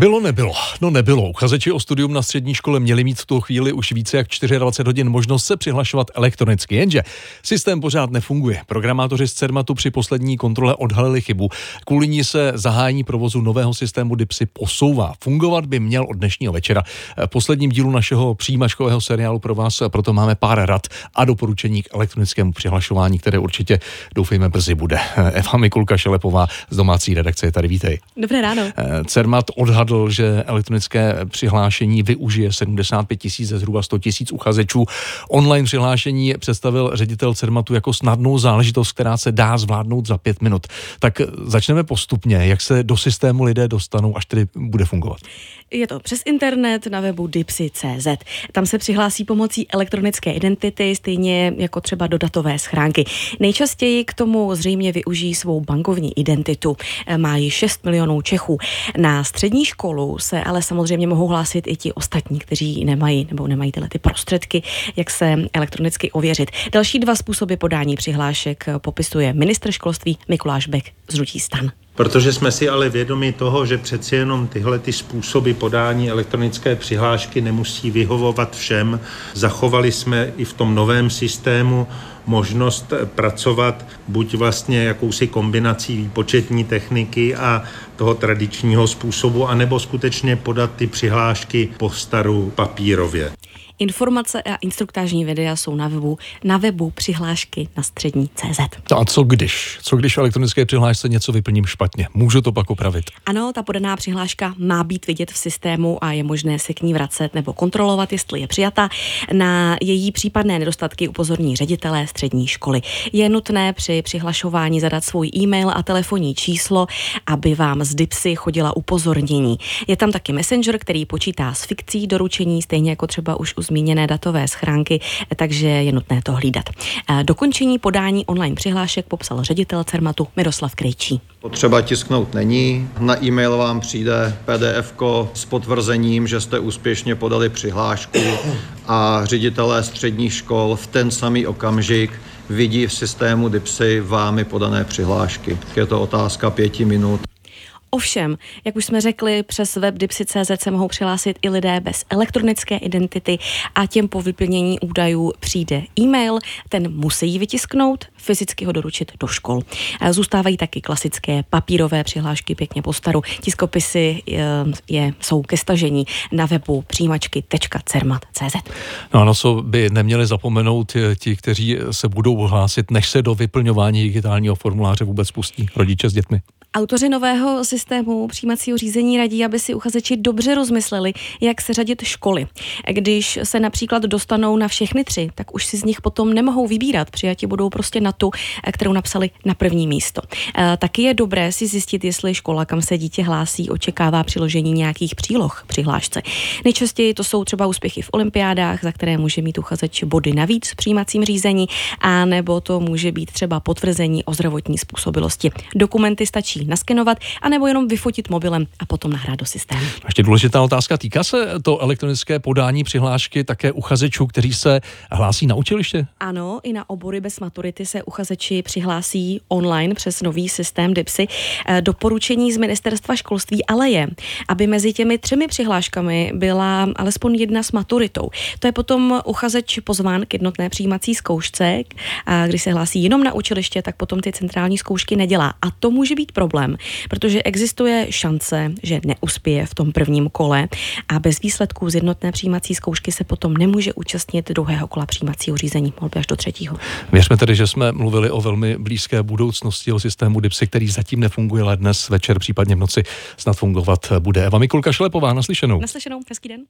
Bylo, nebylo. No nebylo. Uchazeči o studium na střední škole měli mít v tu chvíli už více jak 24 hodin možnost se přihlašovat elektronicky, jenže systém pořád nefunguje. Programátoři z CERMATu při poslední kontrole odhalili chybu. Kvůli ní se zahájení provozu nového systému DIPSy posouvá. Fungovat by měl od dnešního večera. V posledním dílu našeho přijímačkového seriálu pro vás proto máme pár rad a doporučení k elektronickému přihlašování, které určitě doufejme brzy bude. Eva Mikulka Šelepová z domácí redakce je tady, vítej. Dobré ráno. CERMAT odhadl, že elektronické přihlášení využije 75 tisíc ze zhruba 100 tisíc uchazečů. Online přihlášení představil ředitel CERMATu jako snadnou záležitost, která se dá zvládnout za pět minut. Tak začneme postupně, jak se do systému lidé dostanou, až tedy bude fungovat. Je to přes internet na webu dipsy.cz. Tam se přihlásí pomocí elektronické identity, stejně jako třeba do datové schránky. Nejčastěji k tomu zřejmě využijí svou bankovní identitu. Má ji 6 milionů Čechů. Na střední školu se ale samozřejmě mohou hlásit i ti ostatní, kteří nemají nebo nemají tyhle ty prostředky, jak se elektronicky ověřit. Další dva způsoby podání přihlášek popisuje ministr školství Mikuláš Bek z Rutí stan. Protože jsme si ale vědomi toho, že přeci jenom tyhle ty způsoby podání elektronické přihlášky nemusí vyhovovat všem, zachovali jsme i v tom novém systému možnost pracovat buď vlastně jakousi kombinací výpočetní techniky a toho tradičního způsobu, anebo skutečně podat ty přihlášky po staru papírově. Informace a instruktážní videa jsou na webu, na webu přihlášky na střední CZ. No a co když? Co když v elektronické přihlášce něco vyplním špatně? Můžu to pak opravit? Ano, ta podaná přihláška má být vidět v systému a je možné se k ní vracet nebo kontrolovat, jestli je přijata. Na její případné nedostatky upozorní ředitelé střední školy. Je nutné při přihlašování zadat svůj e-mail a telefonní číslo, aby vám z DIPSy chodila upozornění. Je tam taky Messenger, který počítá s fikcí doručení, stejně jako třeba už u zmíněné datové schránky, takže je nutné to hlídat. Dokončení podání online přihlášek popsal ředitel CERMATu Miroslav Krejčí. Potřeba tisknout není. Na e-mail vám přijde PDF s potvrzením, že jste úspěšně podali přihlášku a ředitelé středních škol v ten samý okamžik vidí v systému DIPSy vámi podané přihlášky. Je to otázka pěti minut. Ovšem, jak už jsme řekli, přes web Dipsy.cz se mohou přihlásit i lidé bez elektronické identity a těm po vyplnění údajů přijde e-mail, ten musí vytisknout, fyzicky ho doručit do škol. Zůstávají taky klasické papírové přihlášky pěkně po staru. Tiskopisy je, je, jsou ke stažení na webu přijímačky.cermat.cz. No ano, co by neměli zapomenout ti, kteří se budou hlásit, než se do vyplňování digitálního formuláře vůbec pustí rodiče s dětmi. Autoři nového systému přijímacího řízení radí, aby si uchazeči dobře rozmysleli, jak seřadit školy. Když se například dostanou na všechny tři, tak už si z nich potom nemohou vybírat. Přijati budou prostě na tu, kterou napsali na první místo. E, taky je dobré si zjistit, jestli škola, kam se dítě hlásí, očekává přiložení nějakých příloh při hlášce. Nejčastěji to jsou třeba úspěchy v olympiádách, za které může mít uchazeč body navíc v přijímacím řízení, a nebo to může být třeba potvrzení o zdravotní způsobilosti. Dokumenty stačí stačí naskenovat, anebo jenom vyfotit mobilem a potom nahrát do systému. Ještě důležitá otázka. Týká se to elektronické podání přihlášky také uchazečů, kteří se hlásí na učiliště? Ano, i na obory bez maturity se uchazeči přihlásí online přes nový systém DIPSy. Eh, doporučení z ministerstva školství ale je, aby mezi těmi třemi přihláškami byla alespoň jedna s maturitou. To je potom uchazeč pozván k jednotné přijímací zkoušce. A když se hlásí jenom na učiliště, tak potom ty centrální zkoušky nedělá. A to může být problém problém, protože existuje šance, že neuspěje v tom prvním kole a bez výsledků z jednotné přijímací zkoušky se potom nemůže účastnit druhého kola přijímacího řízení, mohl by až do třetího. Věřme tedy, že jsme mluvili o velmi blízké budoucnosti o systému DIPSy, který zatím nefunguje, ale dnes večer, případně v noci snad fungovat bude. Eva Mikulka Šlepová, naslyšenou. Naslyšenou, hezký den.